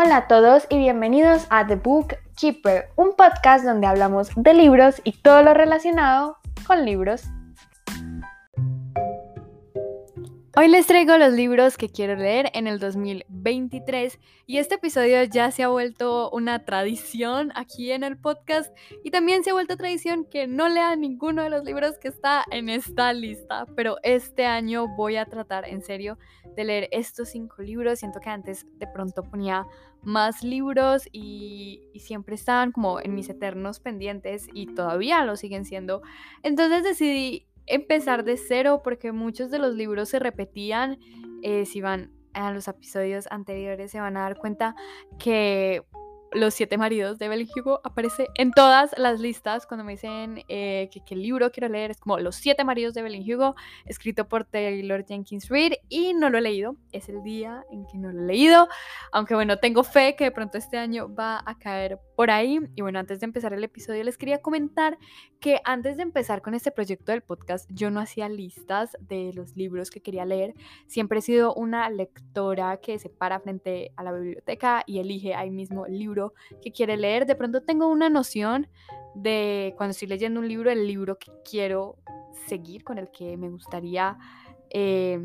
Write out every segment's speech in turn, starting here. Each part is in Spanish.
Hola a todos y bienvenidos a The Book Keeper, un podcast donde hablamos de libros y todo lo relacionado con libros. Hoy les traigo los libros que quiero leer en el 2023 y este episodio ya se ha vuelto una tradición aquí en el podcast y también se ha vuelto tradición que no lea ninguno de los libros que está en esta lista, pero este año voy a tratar en serio de leer estos cinco libros. Siento que antes de pronto ponía más libros y, siempre estaban como en mis eternos pendientes y todavía lo siguen siendo. Entonces decidí empezar de cero porque muchos de los libros se repetían. Eh, si van a los episodios anteriores se van a dar cuenta que los siete maridos de Evelyn Hugo aparece en todas las listas cuando me dicen eh, que qué libro quiero leer. Es como Los siete maridos de Evelyn Hugo, escrito por Taylor Jenkins Reid y no lo he leído. Es el día en que no lo he leído. Aunque bueno, tengo fe que de pronto este año va a caer por ahí. Y bueno, antes de empezar el episodio les quería comentar que antes de empezar con este proyecto del podcast yo no hacía listas de los libros que quería leer. Siempre he sido una lectora que se para frente a la biblioteca y elige ahí mismo el libro que quiere leer. De pronto tengo una noción de cuando estoy leyendo un libro, el libro que quiero seguir, con el que me gustaría eh,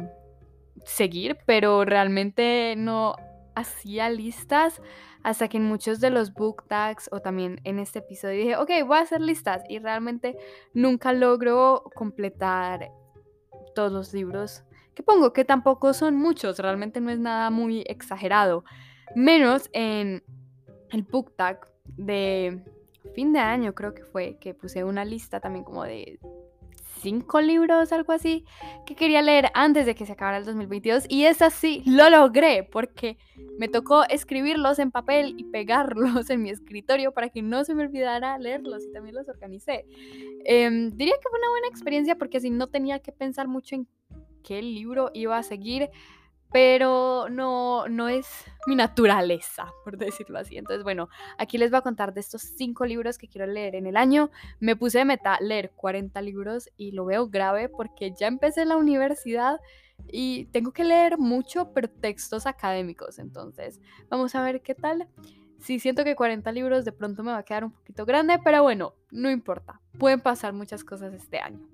seguir, pero realmente no hacía listas hasta que en muchos de los book tags o también en este episodio dije, ok, voy a hacer listas y realmente nunca logro completar todos los libros que pongo, que tampoco son muchos, realmente no es nada muy exagerado, menos en el tag de fin de año, creo que fue, que puse una lista también como de cinco libros, algo así, que quería leer antes de que se acabara el 2022. Y es así, lo logré, porque me tocó escribirlos en papel y pegarlos en mi escritorio para que no se me olvidara leerlos y también los organicé. Em, diría que fue una buena experiencia porque así no tenía que pensar mucho en qué libro iba a seguir pero no, no es mi naturaleza, por decirlo así. Entonces, bueno, aquí les voy a contar de estos cinco libros que quiero leer en el año. Me puse de meta leer 40 libros y lo veo grave porque ya empecé la universidad y tengo que leer mucho, pero textos académicos. Entonces, vamos a ver qué tal. Sí, siento que 40 libros de pronto me va a quedar un poquito grande, pero bueno, no importa. Pueden pasar muchas cosas este año.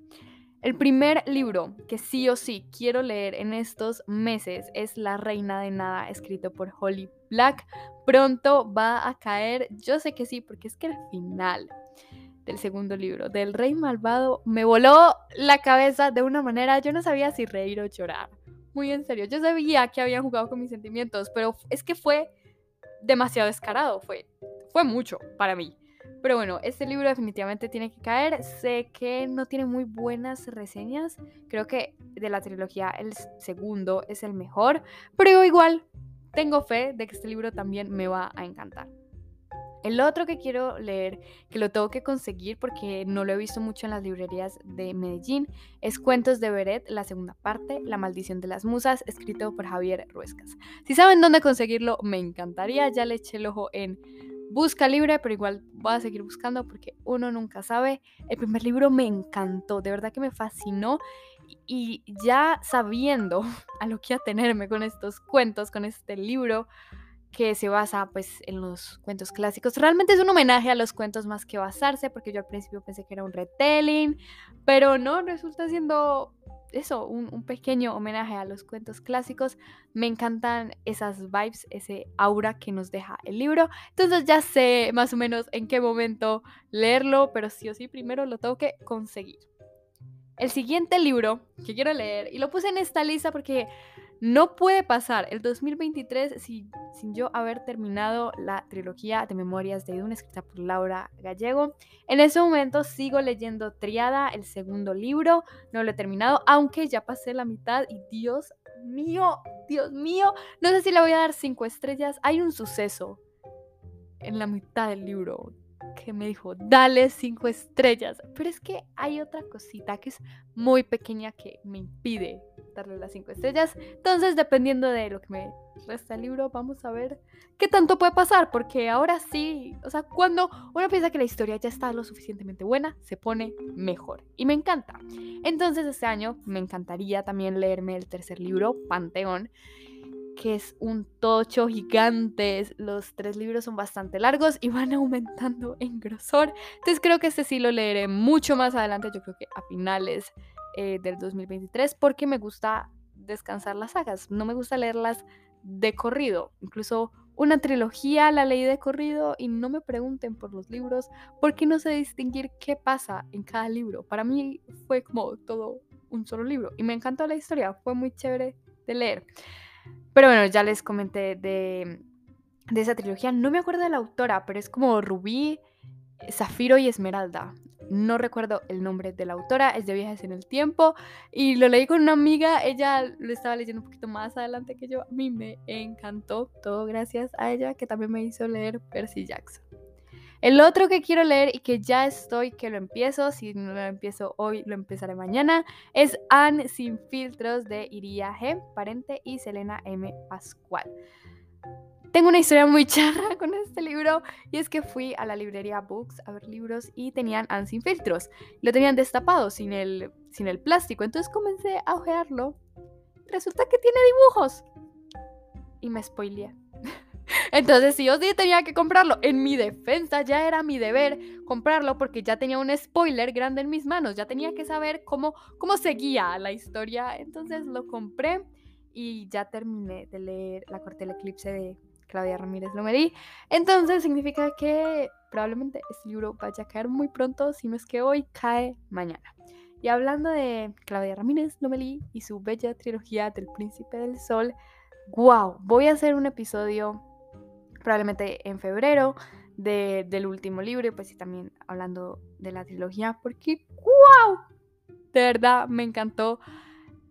El primer libro que sí o sí quiero leer en estos meses es La Reina de Nada, escrito por Holly Black. Pronto va a caer, yo sé que sí, porque es que el final del segundo libro, del Rey Malvado, me voló la cabeza de una manera, yo no sabía si reír o llorar. Muy en serio, yo sabía que habían jugado con mis sentimientos, pero es que fue demasiado descarado, fue, fue mucho para mí. Pero bueno, este libro definitivamente tiene que caer. Sé que no tiene muy buenas reseñas. Creo que de la trilogía el segundo es el mejor. Pero igual tengo fe de que este libro también me va a encantar. El otro que quiero leer, que lo tengo que conseguir porque no lo he visto mucho en las librerías de Medellín, es Cuentos de Beret, la segunda parte, La maldición de las musas, escrito por Javier Ruescas. Si saben dónde conseguirlo, me encantaría. Ya le eché el ojo en busca libre, pero igual voy a seguir buscando porque uno nunca sabe. El primer libro me encantó, de verdad que me fascinó y ya sabiendo a lo que atenerme con estos cuentos, con este libro que se basa pues en los cuentos clásicos. Realmente es un homenaje a los cuentos más que basarse, porque yo al principio pensé que era un retelling, pero no, resulta siendo eso, un, pequeño homenaje a los cuentos clásicos. Me encantan esas vibes, ese aura que nos deja el libro. Entonces ya sé más o menos en qué momento leerlo, pero sí o sí primero lo tengo que conseguir. El siguiente libro que quiero leer, y lo puse en esta lista porque no puede pasar el 2023 sin, sin, yo haber terminado la trilogía de Memorias de Dune escrita por Laura Gallego. En ese momento sigo leyendo Triada, el segundo libro. No lo he terminado, aunque ya pasé la mitad y Dios mío, Dios mío, no sé si le voy a dar cinco estrellas. Hay un suceso en la mitad del libro que me dijo, dale cinco estrellas. Pero es que hay otra cosita que es muy pequeña que me impide darle las cinco estrellas. Entonces, dependiendo de lo que me resta el libro, vamos a ver qué tanto puede pasar. Porque ahora sí, o sea, cuando uno piensa que la historia ya está lo suficientemente buena, se pone mejor. Y me encanta. Entonces, este año me encantaría también leerme el tercer libro, Panteón que es un tocho gigante. Los tres libros son bastante largos y van aumentando en grosor. Entonces creo que este sí lo leeré mucho más adelante, yo creo que a finales eh, del 2023, porque me gusta descansar las sagas. No me gusta leerlas de corrido. Incluso una trilogía la leí de corrido y no me pregunten por los libros porque no sé distinguir qué pasa en cada libro. Para mí fue como todo un solo libro y me encantó la historia, fue muy chévere de leer. Pero bueno, ya les comenté de, de esa trilogía. No me acuerdo de la autora, pero es como Rubí, Zafiro y Esmeralda. No recuerdo el nombre de la autora, es de Viajes en el Tiempo y lo leí con una amiga, ella lo estaba leyendo un poquito más adelante que yo, a mí me encantó, todo gracias a ella que también me hizo leer Percy Jackson. El otro que quiero leer y que ya estoy que lo empiezo, si no lo empiezo hoy, lo empezaré mañana, es Anne sin filtros de Iria G. Parente y Selena M. Pascual. Tengo una historia muy charra con este libro y es que fui a la librería Books a ver libros y tenían Anne sin filtros. Lo tenían destapado sin el, sin el plástico, entonces comencé a ojearlo. Resulta que tiene dibujos. Y me spoileé. Entonces, si yo sí tenía que comprarlo, en mi defensa ya era mi deber comprarlo porque ya tenía un spoiler grande en mis manos, ya tenía que saber cómo, cómo seguía la historia. Entonces lo compré y ya terminé de leer La corte del eclipse de Claudia Ramírez Lomelí. Entonces significa que probablemente este libro vaya a caer muy pronto, si no es que hoy cae mañana. Y hablando de Claudia Ramírez Lomelí y su bella trilogía del Príncipe del Sol, wow, voy a hacer un episodio probablemente en febrero del último libro y pues sí también hablando de la trilogía porque wow, de verdad me encantó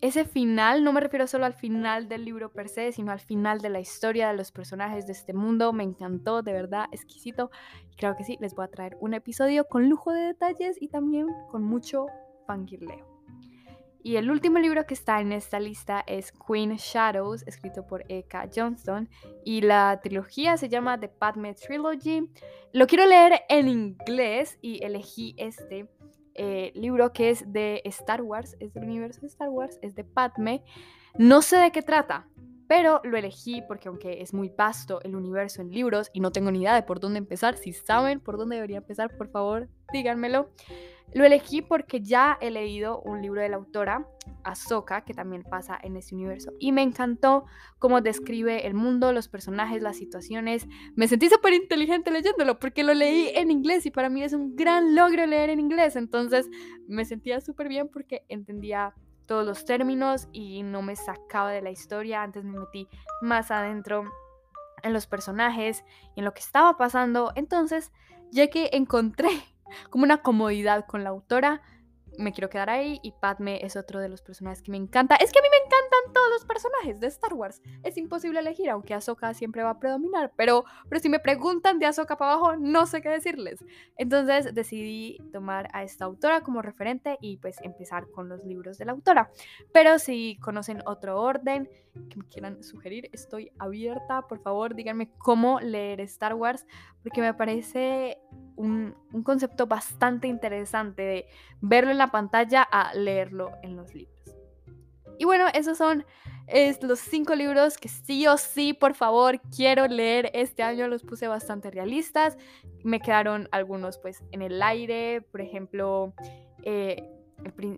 ese final, no me refiero solo al final del libro per se, sino al final de la historia de los personajes de este mundo, me encantó, de verdad, exquisito. Creo que sí, les voy a traer un episodio con lujo de detalles y también con mucho fangirleo. Y el último libro que está en esta lista es Queen Shadows, escrito por E.K. Johnston. Y la trilogía se llama The Padme Trilogy. Lo quiero leer en inglés y elegí este eh, libro que es de Star Wars, es del universo de Star Wars, es de Padme. No sé de qué trata, pero lo elegí porque aunque es muy vasto el universo en libros y no tengo ni idea de por dónde empezar, si saben por dónde debería empezar, por favor, díganmelo. Lo elegí porque ya he leído un libro de la autora, Ahsoka, que también pasa en ese universo. Y me encantó cómo describe el mundo, los personajes, las situaciones. Me sentí súper inteligente leyéndolo porque lo leí en inglés y para mí es un gran logro leer en inglés. Entonces me sentía súper bien porque entendía todos los términos y no me sacaba de la historia. Antes me metí más adentro en los personajes y en lo que estaba pasando. Entonces, ya que encontré como una comodidad con la autora. Me quiero quedar ahí y Padme es otro de los personajes que me encanta. Es que a mí me encantan todos los personajes de Star Wars. Es imposible elegir, aunque Ahsoka siempre va a predominar. Pero, pero si me preguntan de Ahsoka para abajo, no sé qué decirles. Entonces decidí tomar a esta autora como referente y pues empezar con los libros de la autora. Pero si conocen otro orden que me quieran sugerir, estoy abierta. Por favor, díganme cómo leer Star Wars, porque me parece un, concepto bastante interesante de verlo en la pantalla a leerlo en los libros. Y bueno, esos son los cinco libros que sí o sí, por favor, quiero leer este año. Los puse bastante realistas. Me quedaron algunos pues en el aire, por ejemplo, eh,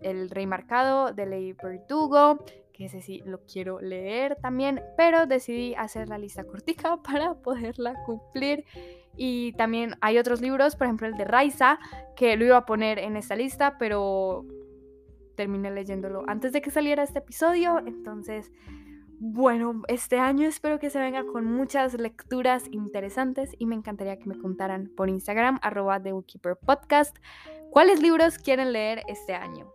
el, Rey Marcado de Ley Verdugo, que ese sí lo quiero leer también, pero decidí hacer la lista cortica para poderla cumplir. Y también hay otros libros, por ejemplo el de Raiza, que lo iba a poner en esta lista, pero terminé leyéndolo antes de que saliera este episodio. Entonces, bueno, este año espero que se venga con muchas lecturas interesantes y me encantaría que me contaran por Instagram, arroba The Podcast, cuáles libros quieren leer este año.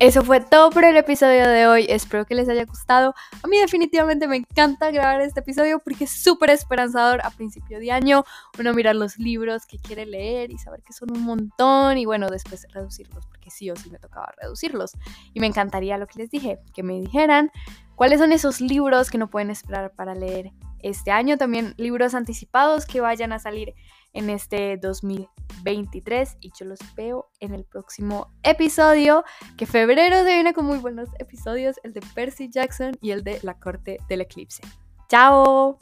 Eso fue todo por el episodio de hoy. Espero que les haya gustado. A mí definitivamente me encanta grabar este episodio porque es súper esperanzador a principio de año. Uno mirar los libros que quiere leer y saber que son un montón y bueno, después reducirlos porque sí o sí me tocaba reducirlos. Y me encantaría lo que les dije, que me dijeran cuáles son esos libros que no pueden esperar para leer este año. También libros anticipados que vayan a salir en este 2023 y yo los veo en el próximo episodio, que febrero se viene con muy buenos episodios, el de Percy Jackson y el de La Corte del Eclipse. ¡Chao!